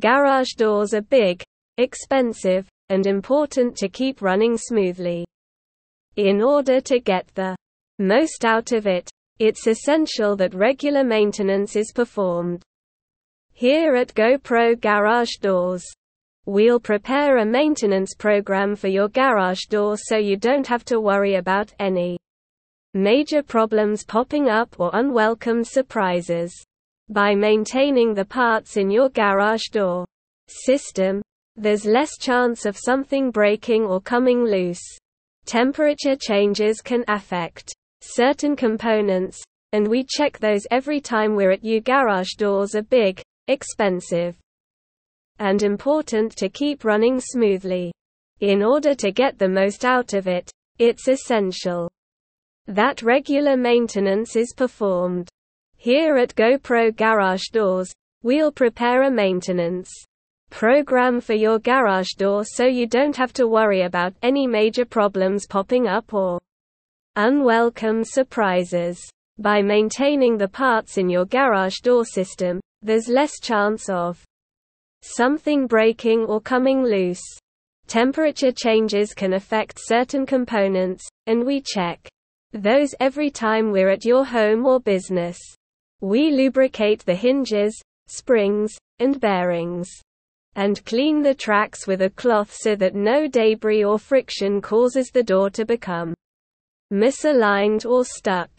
Garage doors are big, expensive, and important to keep running smoothly. In order to get the most out of it, it's essential that regular maintenance is performed. Here at GoPro Garage Doors, we'll prepare a maintenance program for your garage door so you don't have to worry about any major problems popping up or unwelcome surprises. By maintaining the parts in your garage door system, there's less chance of something breaking or coming loose. Temperature changes can affect certain components, and we check those every time we're at you. Garage doors are big, expensive, and important to keep running smoothly. In order to get the most out of it, it's essential that regular maintenance is performed. Here at GoPro Garage Doors, we'll prepare a maintenance program for your garage door so you don't have to worry about any major problems popping up or unwelcome surprises. By maintaining the parts in your garage door system, there's less chance of something breaking or coming loose. Temperature changes can affect certain components, and we check those every time we're at your home or business. We lubricate the hinges, springs, and bearings and clean the tracks with a cloth so that no debris or friction causes the door to become misaligned or stuck.